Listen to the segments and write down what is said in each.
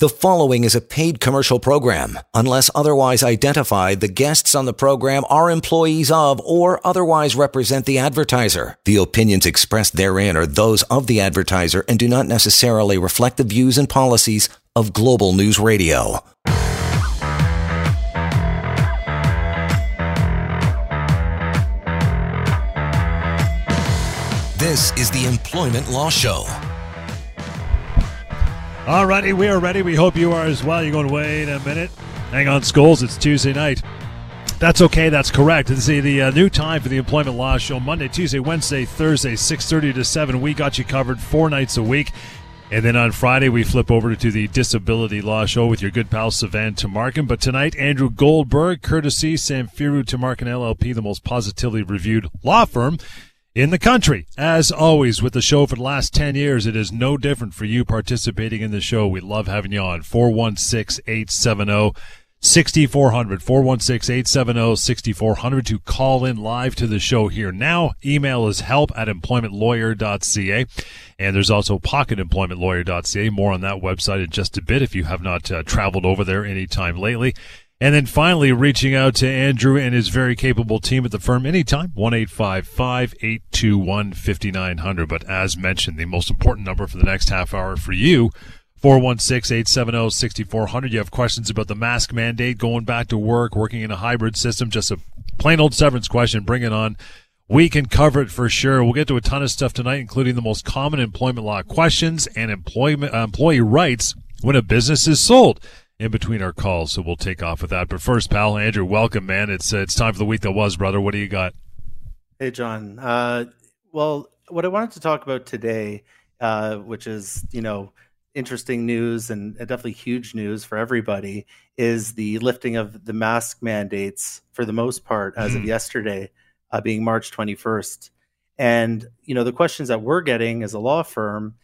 The following is a paid commercial program. Unless otherwise identified, the guests on the program are employees of or otherwise represent the advertiser. The opinions expressed therein are those of the advertiser and do not necessarily reflect the views and policies of Global News Radio. This is the Employment Law Show. Alrighty, we are ready. We hope you are as well. You're going, wait a minute. Hang on, Scholes. It's Tuesday night. That's okay. That's correct. This is the uh, new time for the Employment Law Show. Monday, Tuesday, Wednesday, Thursday, 6.30 to 7. We got you covered four nights a week. And then on Friday, we flip over to the Disability Law Show with your good pal, Sivan Tumarkin. But tonight, Andrew Goldberg, courtesy Samfiru Tumarkin LLP, the most positively reviewed law firm in the country. As always, with the show for the last 10 years, it is no different for you participating in the show. We love having you on. 416 870 6400. 416 870 6400 to call in live to the show here now. Email is help at employmentlawyer.ca. And there's also pocketemploymentlawyer.ca. More on that website in just a bit if you have not uh, traveled over there anytime lately. And then finally, reaching out to Andrew and his very capable team at the firm anytime, 1 821 5900. But as mentioned, the most important number for the next half hour for you, 416 870 6400. You have questions about the mask mandate, going back to work, working in a hybrid system, just a plain old severance question, bring it on. We can cover it for sure. We'll get to a ton of stuff tonight, including the most common employment law questions and employment, uh, employee rights when a business is sold in between our calls, so we'll take off with that. But first, pal, Andrew, welcome, man. It's uh, it's time for the week that was, brother. What do you got? Hey, John. Uh, well, what I wanted to talk about today, uh, which is you know interesting news and definitely huge news for everybody, is the lifting of the mask mandates for the most part as of yesterday, uh, being March twenty first. And you know the questions that we're getting as a law firm,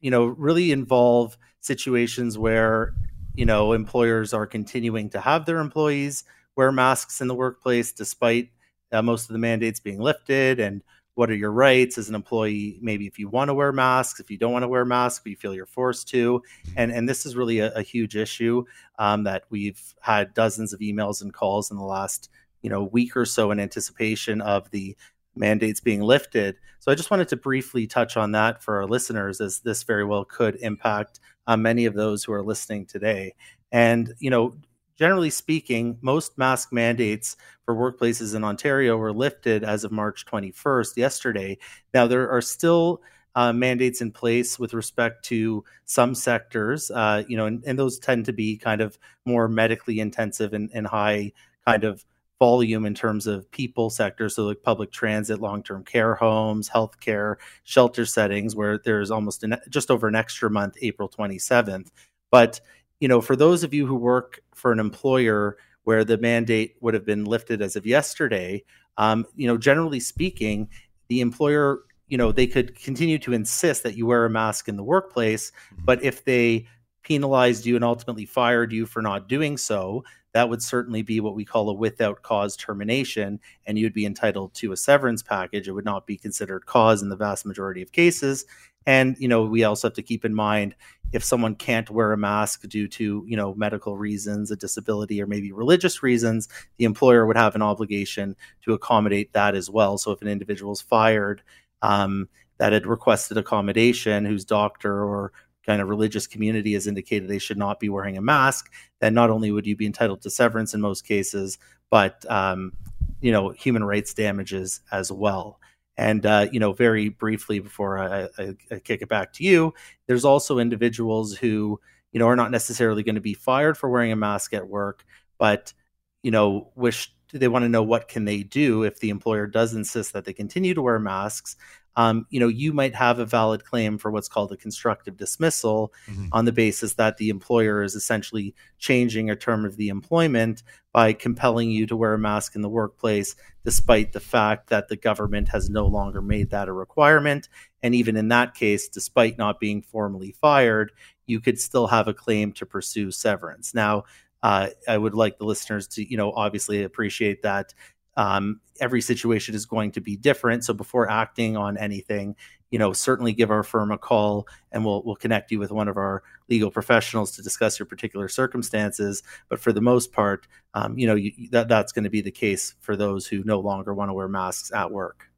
you know, really involve situations where you know employers are continuing to have their employees wear masks in the workplace despite uh, most of the mandates being lifted and what are your rights as an employee? Maybe if you want to wear masks if you don't want to wear masks but you feel you're forced to. And and this is really a, a huge issue um, that we've had dozens of emails and calls in the last you know week or so in anticipation of the mandates being lifted. So i just wanted to briefly touch on that for our listeners as this very well could impact uh, many of those who are listening today. And, you know, generally speaking, most mask mandates for workplaces in Ontario were lifted as of March 21st, yesterday. Now, there are still uh, mandates in place with respect to some sectors, uh, you know, and, and, those tend to be kind of more medically intensive and, and high kind of volume in terms of people sectors, so like public transit, long term care homes, healthcare, shelter settings, where there's almost an, just over an extra month, April 27th. But you know, for those of you who work for an employer where the mandate would have been lifted as of yesterday, um, you know, generally speaking, the employer, you know, they could continue to insist that you wear a mask in the workplace, mm-hmm. but if they penalized you and ultimately fired you for not doing so, that would certainly be what we call a without cause termination, and you'd be entitled to a severance package. It would not be considered cause in the vast majority of cases. And you know, we also have to keep in mind if someone can't wear a mask due to you know medical reasons, a disability, or maybe religious reasons, the employer would have an obligation to accommodate that as well. So if an individual is fired um, that had requested accommodation, whose doctor or kind of religious community has indicated they should not be wearing a mask, then not only would you be entitled to severance in most cases, but um, you know human rights damages as well. And uh, you know, very briefly before I, I, I kick it back to you, there's also individuals who you know are not necessarily going to be fired for wearing a mask at work, but you know wish they want to know what can they do if the employer does insist that they continue to wear masks um, you know, you might have a valid claim for what's called a constructive dismissal mm-hmm. on the basis that the employer is essentially changing a term of the employment by compelling you to wear a mask in the workplace, despite the fact that the government has no longer made that a requirement. And even in that case, despite not being formally fired, you could still have a claim to pursue severance. Now, uh, I would like the listeners to, you know, obviously appreciate that um, every situation is going to be different. So before acting on anything, you know, certainly give our firm a call and we'll we'll connect you with one of our legal professionals to discuss your particular circumstances. But for the most part, um, you know, you, that that's going to be the case for those who no longer want to wear masks at work.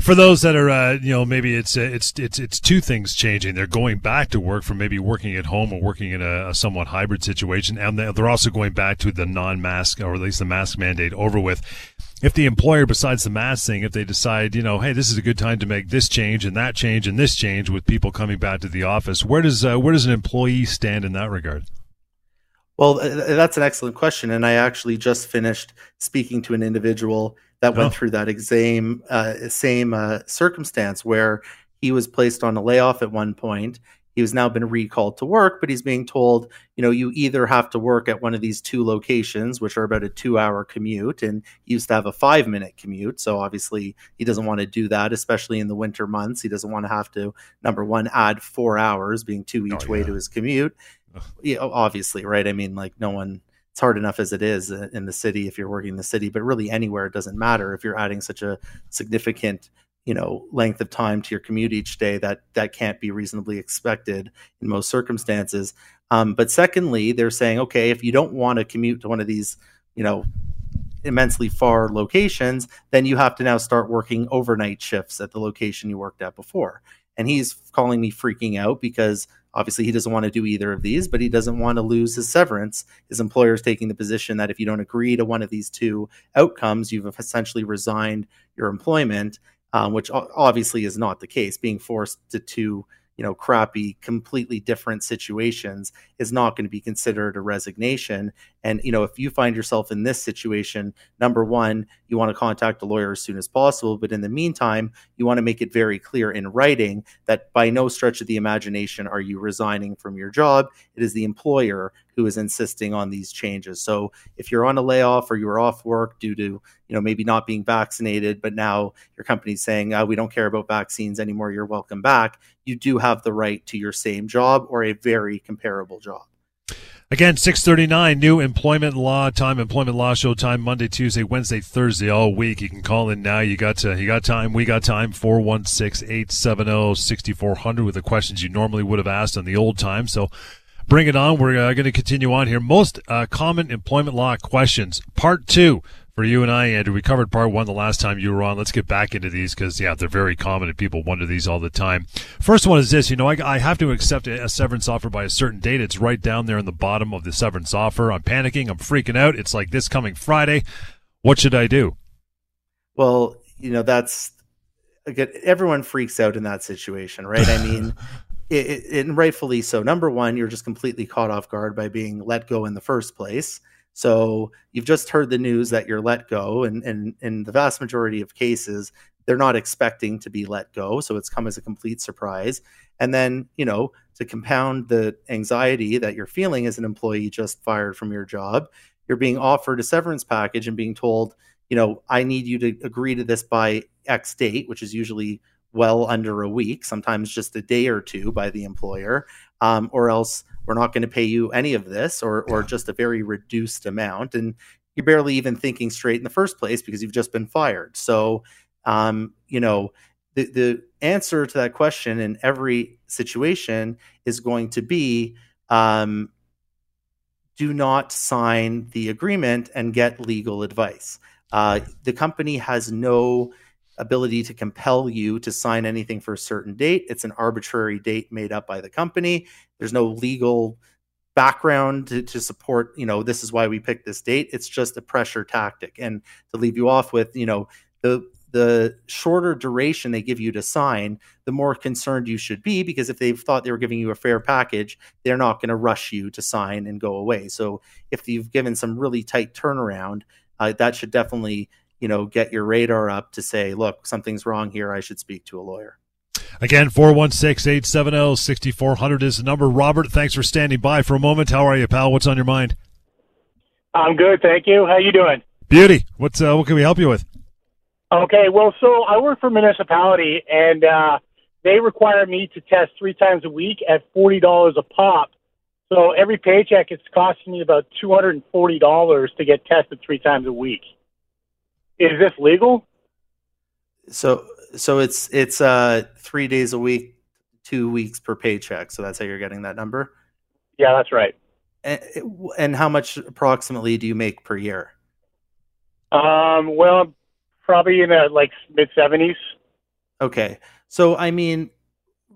For those that are, uh, you know, maybe it's uh, it's it's it's two things changing. They're going back to work from maybe working at home or working in a, a somewhat hybrid situation, and they're also going back to the non-mask or at least the mask mandate over with if the employer, besides the mask thing, if they decide, you know, hey, this is a good time to make this change and that change and this change with people coming back to the office, where does uh, where does an employee stand in that regard? Well, that's an excellent question, and I actually just finished speaking to an individual that went oh. through that same uh, same uh, circumstance where he was placed on a layoff at one point he has now been recalled to work, but he's being told, you know, you either have to work at one of these two locations, which are about a two hour commute, and he used to have a five minute commute. So obviously, he doesn't want to do that, especially in the winter months. He doesn't want to have to, number one, add four hours, being two each oh, way to his commute. Yeah, obviously, right? I mean, like, no one, it's hard enough as it is uh, in the city if you're working in the city, but really anywhere, it doesn't matter if you're adding such a significant you know length of time to your commute each day that that can't be reasonably expected in most circumstances. Um, but secondly they're saying okay if you don't want to commute to one of these you know immensely far locations then you have to now start working overnight shifts at the location you worked at before. And he's calling me freaking out because obviously he doesn't want to do either of these but he doesn't want to lose his severance. His employer is taking the position that if you don't agree to one of these two outcomes you've essentially resigned your employment um, which obviously is not the case. Being forced to two, you know, crappy, completely different situations is not going to be considered a resignation. And you know, if you find yourself in this situation, number one, you want to contact a lawyer as soon as possible. But in the meantime, you want to make it very clear in writing that by no stretch of the imagination are you resigning from your job. It is the employer who is insisting on these changes. So if you're on a layoff or you're off work due to, you know, maybe not being vaccinated, but now your company's saying, oh, we don't care about vaccines anymore, you're welcome back, you do have the right to your same job or a very comparable job. Again, 639, new employment law time, employment law show time, Monday, Tuesday, Wednesday, Thursday, all week. You can call in now. You got, to, uh, you got time. We got time. 416-870-6400 with the questions you normally would have asked on the old time. So bring it on. We're uh, going to continue on here. Most uh, common employment law questions, part two for you and I, Andrew. We covered part one the last time you were on. Let's get back into these because, yeah, they're very common and people wonder these all the time. First one is this you know, I, I have to accept a, a severance offer by a certain date. It's right down there in the bottom of the severance offer. I'm panicking. I'm freaking out. It's like this coming Friday. What should I do? Well, you know, that's again, everyone freaks out in that situation, right? I mean, it, and rightfully so. Number one, you're just completely caught off guard by being let go in the first place. So you've just heard the news that you're let go, and and in the vast majority of cases, they're not expecting to be let go. So it's come as a complete surprise. And then, you know, to compound the anxiety that you're feeling as an employee just fired from your job, you're being offered a severance package and being told, you know, I need you to agree to this by X date, which is usually well under a week, sometimes just a day or two by the employer, um, or else we're not going to pay you any of this or, or just a very reduced amount. And you're barely even thinking straight in the first place because you've just been fired. So, um, you know, the, the answer to that question in every situation is going to be um, do not sign the agreement and get legal advice. Uh, the company has no ability to compel you to sign anything for a certain date. It's an arbitrary date made up by the company. There's no legal background to, to support, you know, this is why we picked this date. It's just a pressure tactic. And to leave you off with, you know, the the shorter duration they give you to sign, the more concerned you should be because if they've thought they were giving you a fair package, they're not going to rush you to sign and go away. So if you've given some really tight turnaround, uh, that should definitely you know, get your radar up to say, look, something's wrong here. I should speak to a lawyer. Again, 416-870-6400 is the number. Robert, thanks for standing by for a moment. How are you, pal? What's on your mind? I'm good, thank you. How you doing? Beauty. What's uh, what can we help you with? Okay, well, so I work for municipality, and uh, they require me to test three times a week at forty dollars a pop. So every paycheck, it's costing me about two hundred and forty dollars to get tested three times a week. Is this legal? So so it's it's uh three days a week, two weeks per paycheck. So that's how you're getting that number. Yeah, that's right. And, and how much approximately do you make per year? Um, well, probably in the like mid seventies. Okay, so I mean,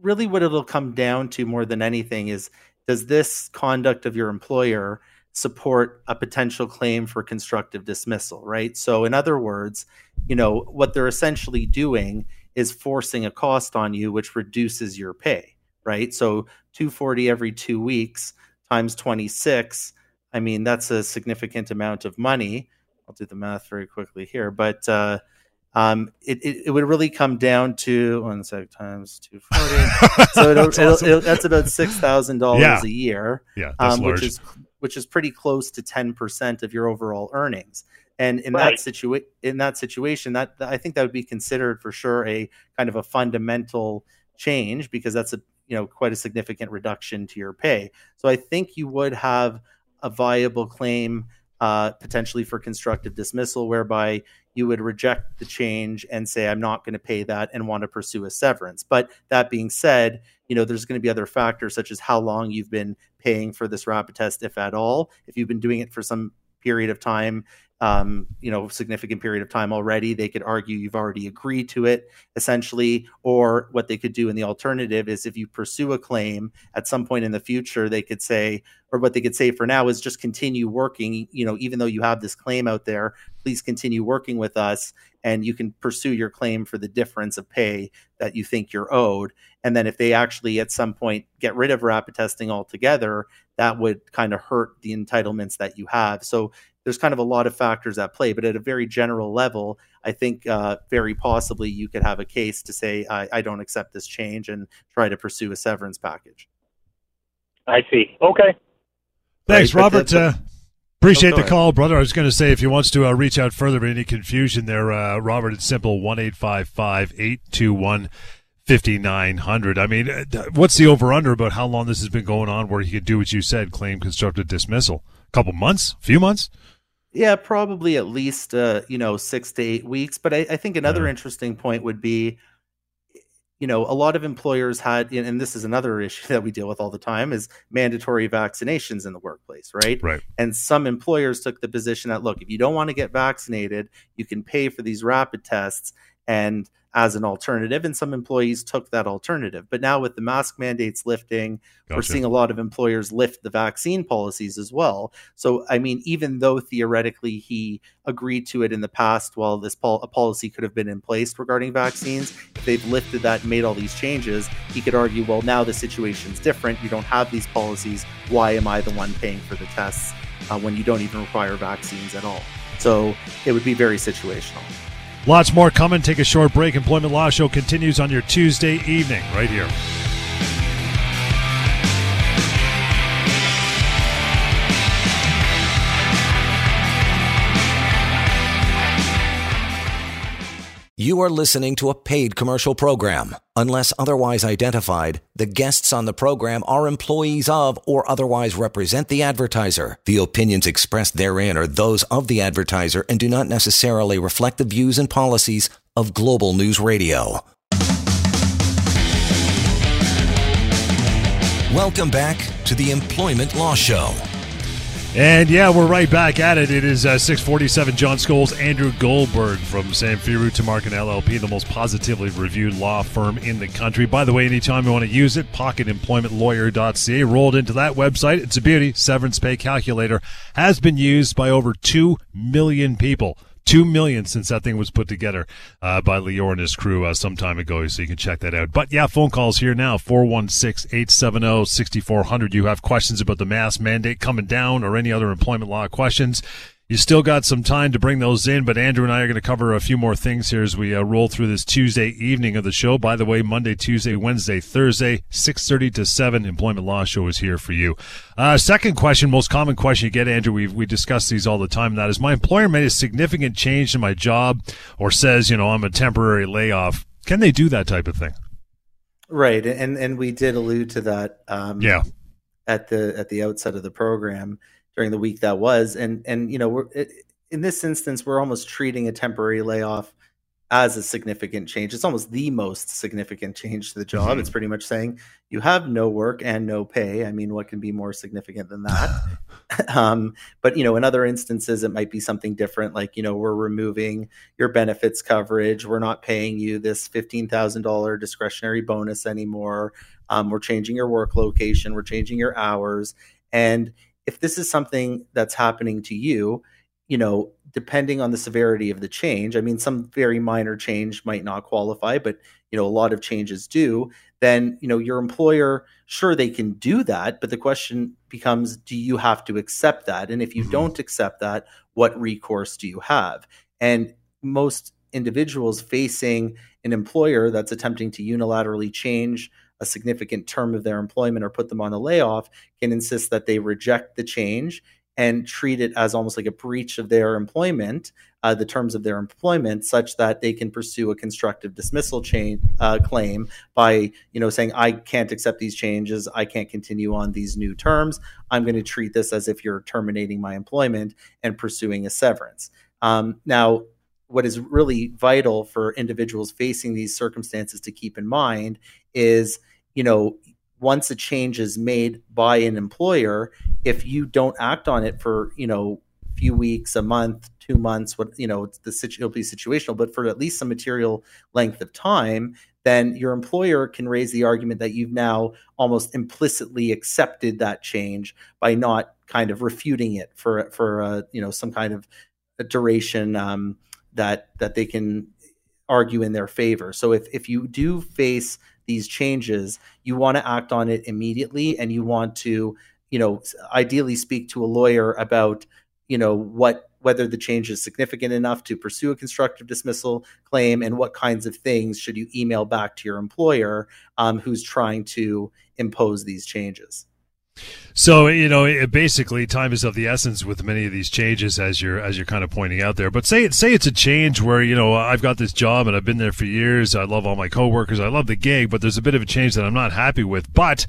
really, what it'll come down to more than anything is does this conduct of your employer support a potential claim for constructive dismissal, right? So, in other words, you know, what they're essentially doing is forcing a cost on you, which reduces your pay, right? So, 240 every two weeks times 26. I mean, that's a significant amount of money. I'll do the math very quickly here, but uh, um, it, it, it would really come down to one sec times two forty. so it'll, that's, it'll, awesome. it'll, that's about six thousand yeah. dollars a year. Yeah, um, which is which is pretty close to ten percent of your overall earnings. And in right. that situation, in that situation, that I think that would be considered for sure a kind of a fundamental change because that's a you know quite a significant reduction to your pay. So I think you would have a viable claim uh, potentially for constructive dismissal, whereby you would reject the change and say, I'm not going to pay that and want to pursue a severance. But that being said, you know, there's going to be other factors such as how long you've been paying for this rapid test, if at all. If you've been doing it for some period of time um, you know, significant period of time already. They could argue you've already agreed to it, essentially. Or what they could do in the alternative is if you pursue a claim at some point in the future, they could say, or what they could say for now is just continue working. You know, even though you have this claim out there, please continue working with us, and you can pursue your claim for the difference of pay that you think you're owed. And then if they actually at some point get rid of rapid testing altogether, that would kind of hurt the entitlements that you have. So there's kind of a lot of factors at play. But at a very general level, I think uh, very possibly you could have a case to say, I, I don't accept this change and try to pursue a severance package. I see. Okay. Thanks, right, Robert. The, uh, appreciate oh, the call, brother. I was going to say, if he wants to uh, reach out further, but any confusion there, uh, Robert, it's simple one eight five five eight two one. 5900 i mean uh, what's the over under about how long this has been going on where he could do what you said claim constructive dismissal a couple months a few months yeah, probably at least uh, you know six to eight weeks. But I, I think another yeah. interesting point would be, you know, a lot of employers had, and this is another issue that we deal with all the time, is mandatory vaccinations in the workplace, right? Right. And some employers took the position that look, if you don't want to get vaccinated, you can pay for these rapid tests, and as an alternative, and some employees took that alternative. But now with the mask mandates lifting, gotcha. we're seeing a lot of employers lift the vaccine policies as well. So, I mean, even though theoretically he agreed to it in the past, while this pol- a policy could have been in place regarding vaccines, if they've lifted that and made all these changes, he could argue, well, now the situation's different. You don't have these policies. Why am I the one paying for the tests uh, when you don't even require vaccines at all? So it would be very situational. Lots more coming. Take a short break. Employment Law Show continues on your Tuesday evening right here. You are listening to a paid commercial program. Unless otherwise identified, the guests on the program are employees of or otherwise represent the advertiser. The opinions expressed therein are those of the advertiser and do not necessarily reflect the views and policies of Global News Radio. Welcome back to the Employment Law Show. And yeah, we're right back at it. It is uh, 647 John Scholes, Andrew Goldberg from Samfiru Tumarkin LLP, the most positively reviewed law firm in the country. By the way, anytime you want to use it, pocketemploymentlawyer.ca rolled into that website. It's a beauty. Severance pay calculator has been used by over 2 million people. Two million since that thing was put together uh, by Lior and his crew uh, some time ago, so you can check that out. But yeah, phone calls here now 416 870 6400. You have questions about the mask mandate coming down or any other employment law questions you still got some time to bring those in, but Andrew and I are going to cover a few more things here as we uh, roll through this Tuesday evening of the show. By the way, Monday, Tuesday, Wednesday, Thursday, 6.30 to 7, Employment Law Show is here for you. Uh, second question, most common question you get, Andrew, we we discuss these all the time, that is, my employer made a significant change to my job or says, you know, I'm a temporary layoff. Can they do that type of thing? Right, and and we did allude to that. Um, yeah. At the at the outset of the program, during the week that was and and you know it, in this instance, we're almost treating a temporary layoff as a significant change. It's almost the most significant change to the job. Mm-hmm. It's pretty much saying you have no work and no pay. I mean, what can be more significant than that? um, but you know, in other instances, it might be something different. Like you know, we're removing your benefits coverage. We're not paying you this fifteen thousand dollar discretionary bonus anymore. Um, we're changing your work location. We're changing your hours. And if this is something that's happening to you, you know, depending on the severity of the change, I mean, some very minor change might not qualify, but you know, a lot of changes do. Then, you know, your employer, sure, they can do that, but the question becomes, do you have to accept that? And if you mm-hmm. don't accept that, what recourse do you have? And most individuals facing an employer that's attempting to unilaterally change a significant term of their employment or put them on a layoff can insist that they reject the change and treat it as almost like a breach of their employment, uh, the terms of their employment, such that they can pursue a constructive dismissal chain uh, claim by, you know, saying I can't accept these changes, I can't continue on these new terms. I'm going to treat this as if you're terminating my employment and pursuing a severance. Um, now, what is really vital for individuals facing these circumstances to keep in mind is you know, once a change is made by an employer, if you don't act on it for, you know, a few weeks, a month, two months, what, you know, the it'll be situational, but for at least some material length of time, then your employer can raise the argument that you've now almost implicitly accepted that change by not kind of refuting it for for uh, you know some kind of duration um, that that they can argue in their favor. So if if you do face these changes, you want to act on it immediately and you want to, you know, ideally speak to a lawyer about, you know, what whether the change is significant enough to pursue a constructive dismissal claim and what kinds of things should you email back to your employer um, who's trying to impose these changes. So you know, it, basically, time is of the essence with many of these changes, as you're as you're kind of pointing out there. But say it say it's a change where you know I've got this job and I've been there for years. I love all my coworkers. I love the gig, but there's a bit of a change that I'm not happy with. But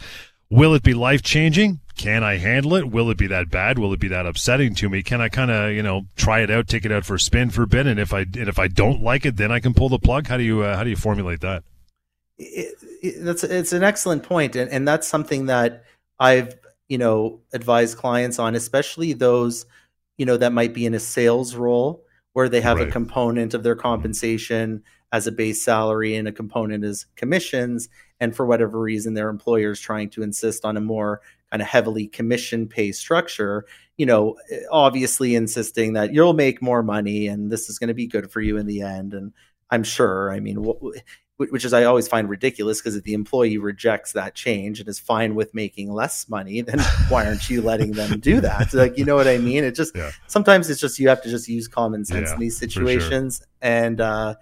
will it be life changing? Can I handle it? Will it be that bad? Will it be that upsetting to me? Can I kind of you know try it out, take it out for a spin for a bit, and if I and if I don't like it, then I can pull the plug. How do you uh, how do you formulate that? It, it, that's it's an excellent point, and, and that's something that I've you know advise clients on especially those you know that might be in a sales role where they have right. a component of their compensation as a base salary and a component as commissions and for whatever reason their employer is trying to insist on a more kind of heavily commission pay structure you know obviously insisting that you'll make more money and this is going to be good for you in the end and i'm sure i mean which is I always find ridiculous because if the employee rejects that change and is fine with making less money, then why aren't you letting them do that? Like, you know what I mean? It just yeah. sometimes it's just you have to just use common sense yeah, in these situations. Sure. And uh,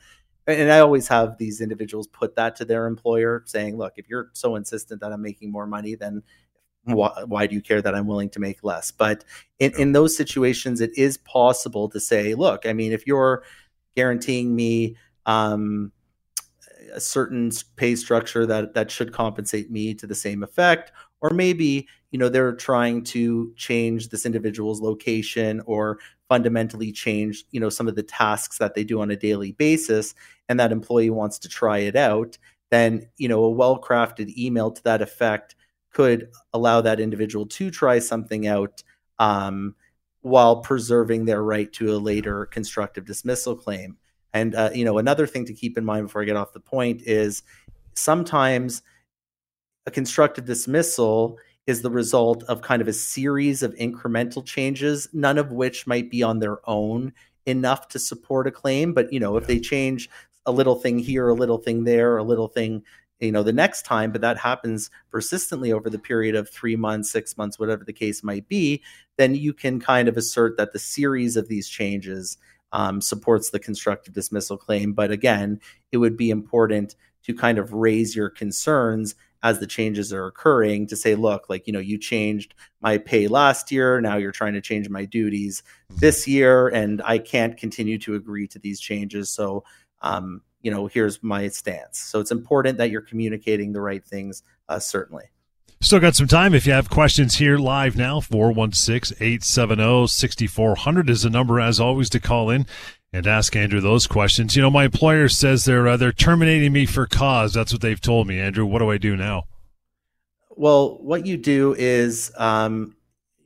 and I always have these individuals put that to their employer, saying, "Look, if you're so insistent that I'm making more money, then why, why do you care that I'm willing to make less?" But in, in those situations, it is possible to say, "Look, I mean, if you're guaranteeing me." Um, a certain pay structure that that should compensate me to the same effect. Or maybe you know they're trying to change this individual's location or fundamentally change you know some of the tasks that they do on a daily basis and that employee wants to try it out then you know a well crafted email to that effect could allow that individual to try something out um, while preserving their right to a later constructive dismissal claim and uh, you know, another thing to keep in mind before I get off the point is sometimes a constructive dismissal is the result of kind of a series of incremental changes, none of which might be on their own enough to support a claim. But you know, if they change a little thing here, a little thing there, a little thing, you know, the next time, but that happens persistently over the period of three months, six months, whatever the case might be, then you can kind of assert that the series of these changes um, supports the constructive dismissal claim. But again, it would be important to kind of raise your concerns as the changes are occurring to say, look, like, you know, you changed my pay last year. Now you're trying to change my duties this year, and I can't continue to agree to these changes. So, um, you know, here's my stance. So it's important that you're communicating the right things, uh, certainly. Still got some time if you have questions here live now. 416 870 6400 is the number, as always, to call in and ask Andrew those questions. You know, my employer says they're, uh, they're terminating me for cause. That's what they've told me. Andrew, what do I do now? Well, what you do is, um,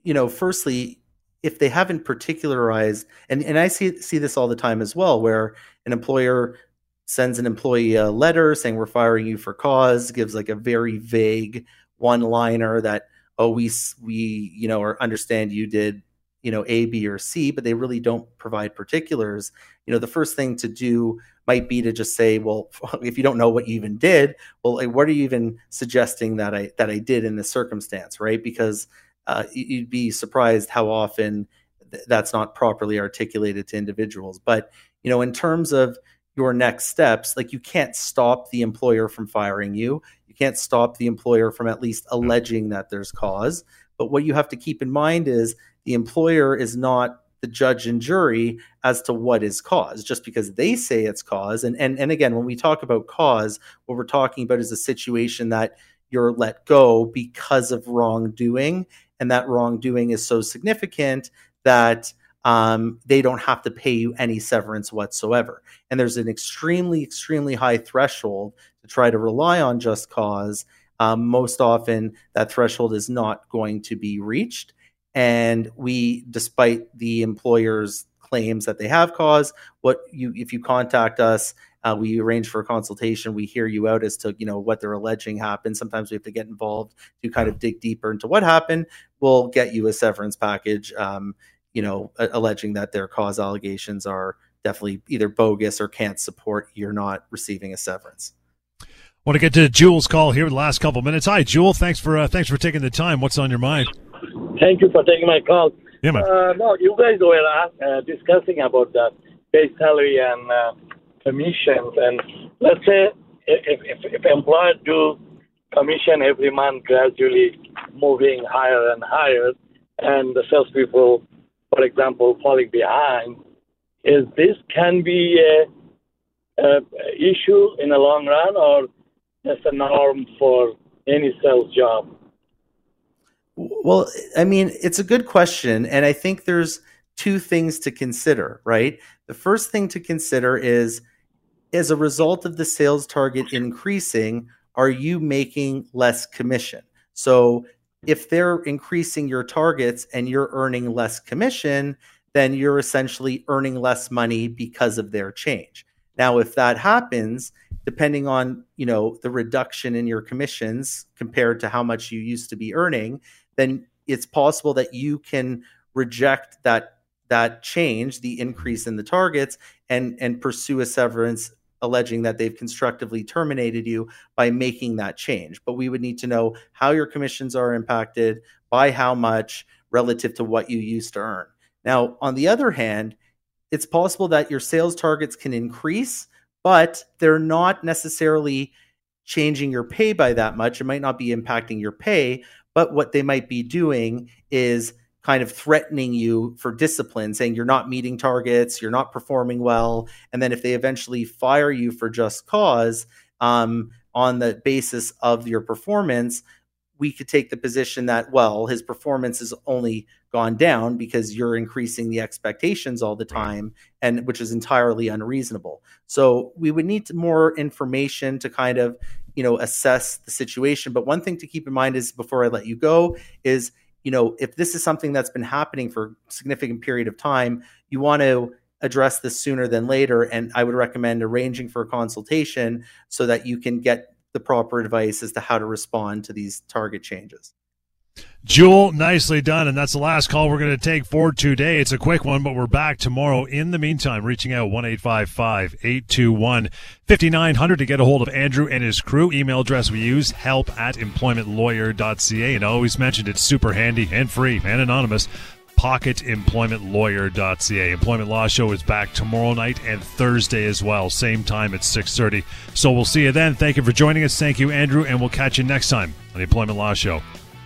you know, firstly, if they haven't particularized, and, and I see see this all the time as well, where an employer sends an employee a letter saying we're firing you for cause, gives like a very vague one liner that oh we we you know or understand you did you know A, B, or C, but they really don't provide particulars. You know, the first thing to do might be to just say, well, if you don't know what you even did, well, what are you even suggesting that I that I did in this circumstance, right? Because uh, you'd be surprised how often th- that's not properly articulated to individuals. But you know, in terms of your next steps, like you can't stop the employer from firing you. You can't stop the employer from at least mm-hmm. alleging that there's cause. But what you have to keep in mind is the employer is not the judge and jury as to what is cause. Just because they say it's cause and and and again when we talk about cause what we're talking about is a situation that you're let go because of wrongdoing. And that wrongdoing is so significant that um, they don't have to pay you any severance whatsoever. And there's an extremely, extremely high threshold to try to rely on just cause. Um, most often, that threshold is not going to be reached. And we, despite the employer's claims that they have cause, what you if you contact us, uh, we arrange for a consultation. We hear you out as to you know what they're alleging happened. Sometimes we have to get involved to kind of dig deeper into what happened. We'll get you a severance package. Um, you know, alleging that their cause allegations are definitely either bogus or can't support you're not receiving a severance. I Want to get to Jules' call here the last couple minutes. Hi, Jewel. Thanks for uh, thanks for taking the time. What's on your mind? Thank you for taking my call. Yeah, man. Uh, no, you guys were uh, discussing about the base salary and uh, commissions, and let's say if, if, if employers do commission every month, gradually moving higher and higher, and the salespeople, for example, falling behind, is this can be a, issue in the long run, or that's a norm for any sales job? Well, I mean, it's a good question. And I think there's two things to consider, right? The first thing to consider is as a result of the sales target increasing, are you making less commission? So if they're increasing your targets and you're earning less commission, then you're essentially earning less money because of their change. Now, if that happens, depending on you know the reduction in your commissions compared to how much you used to be earning, then it's possible that you can reject that that change, the increase in the targets, and and pursue a severance alleging that they've constructively terminated you by making that change. But we would need to know how your commissions are impacted, by how much relative to what you used to earn. Now, on the other hand, it's possible that your sales targets can increase, but they're not necessarily changing your pay by that much. It might not be impacting your pay, but what they might be doing is kind of threatening you for discipline, saying you're not meeting targets, you're not performing well. And then if they eventually fire you for just cause um, on the basis of your performance, we could take the position that, well, his performance has only gone down because you're increasing the expectations all the time, and which is entirely unreasonable. So we would need more information to kind of you know assess the situation but one thing to keep in mind is before i let you go is you know if this is something that's been happening for a significant period of time you want to address this sooner than later and i would recommend arranging for a consultation so that you can get the proper advice as to how to respond to these target changes Jewel, nicely done. And that's the last call we're going to take for today. It's a quick one, but we're back tomorrow. In the meantime, reaching out 1 821 5900 to get a hold of Andrew and his crew. Email address we use help at employmentlawyer.ca. And I always mentioned it's super handy and free and anonymous pocketemploymentlawyer.ca. Employment Law Show is back tomorrow night and Thursday as well, same time at 6:30. So we'll see you then. Thank you for joining us. Thank you Andrew and we'll catch you next time on the Employment Law Show.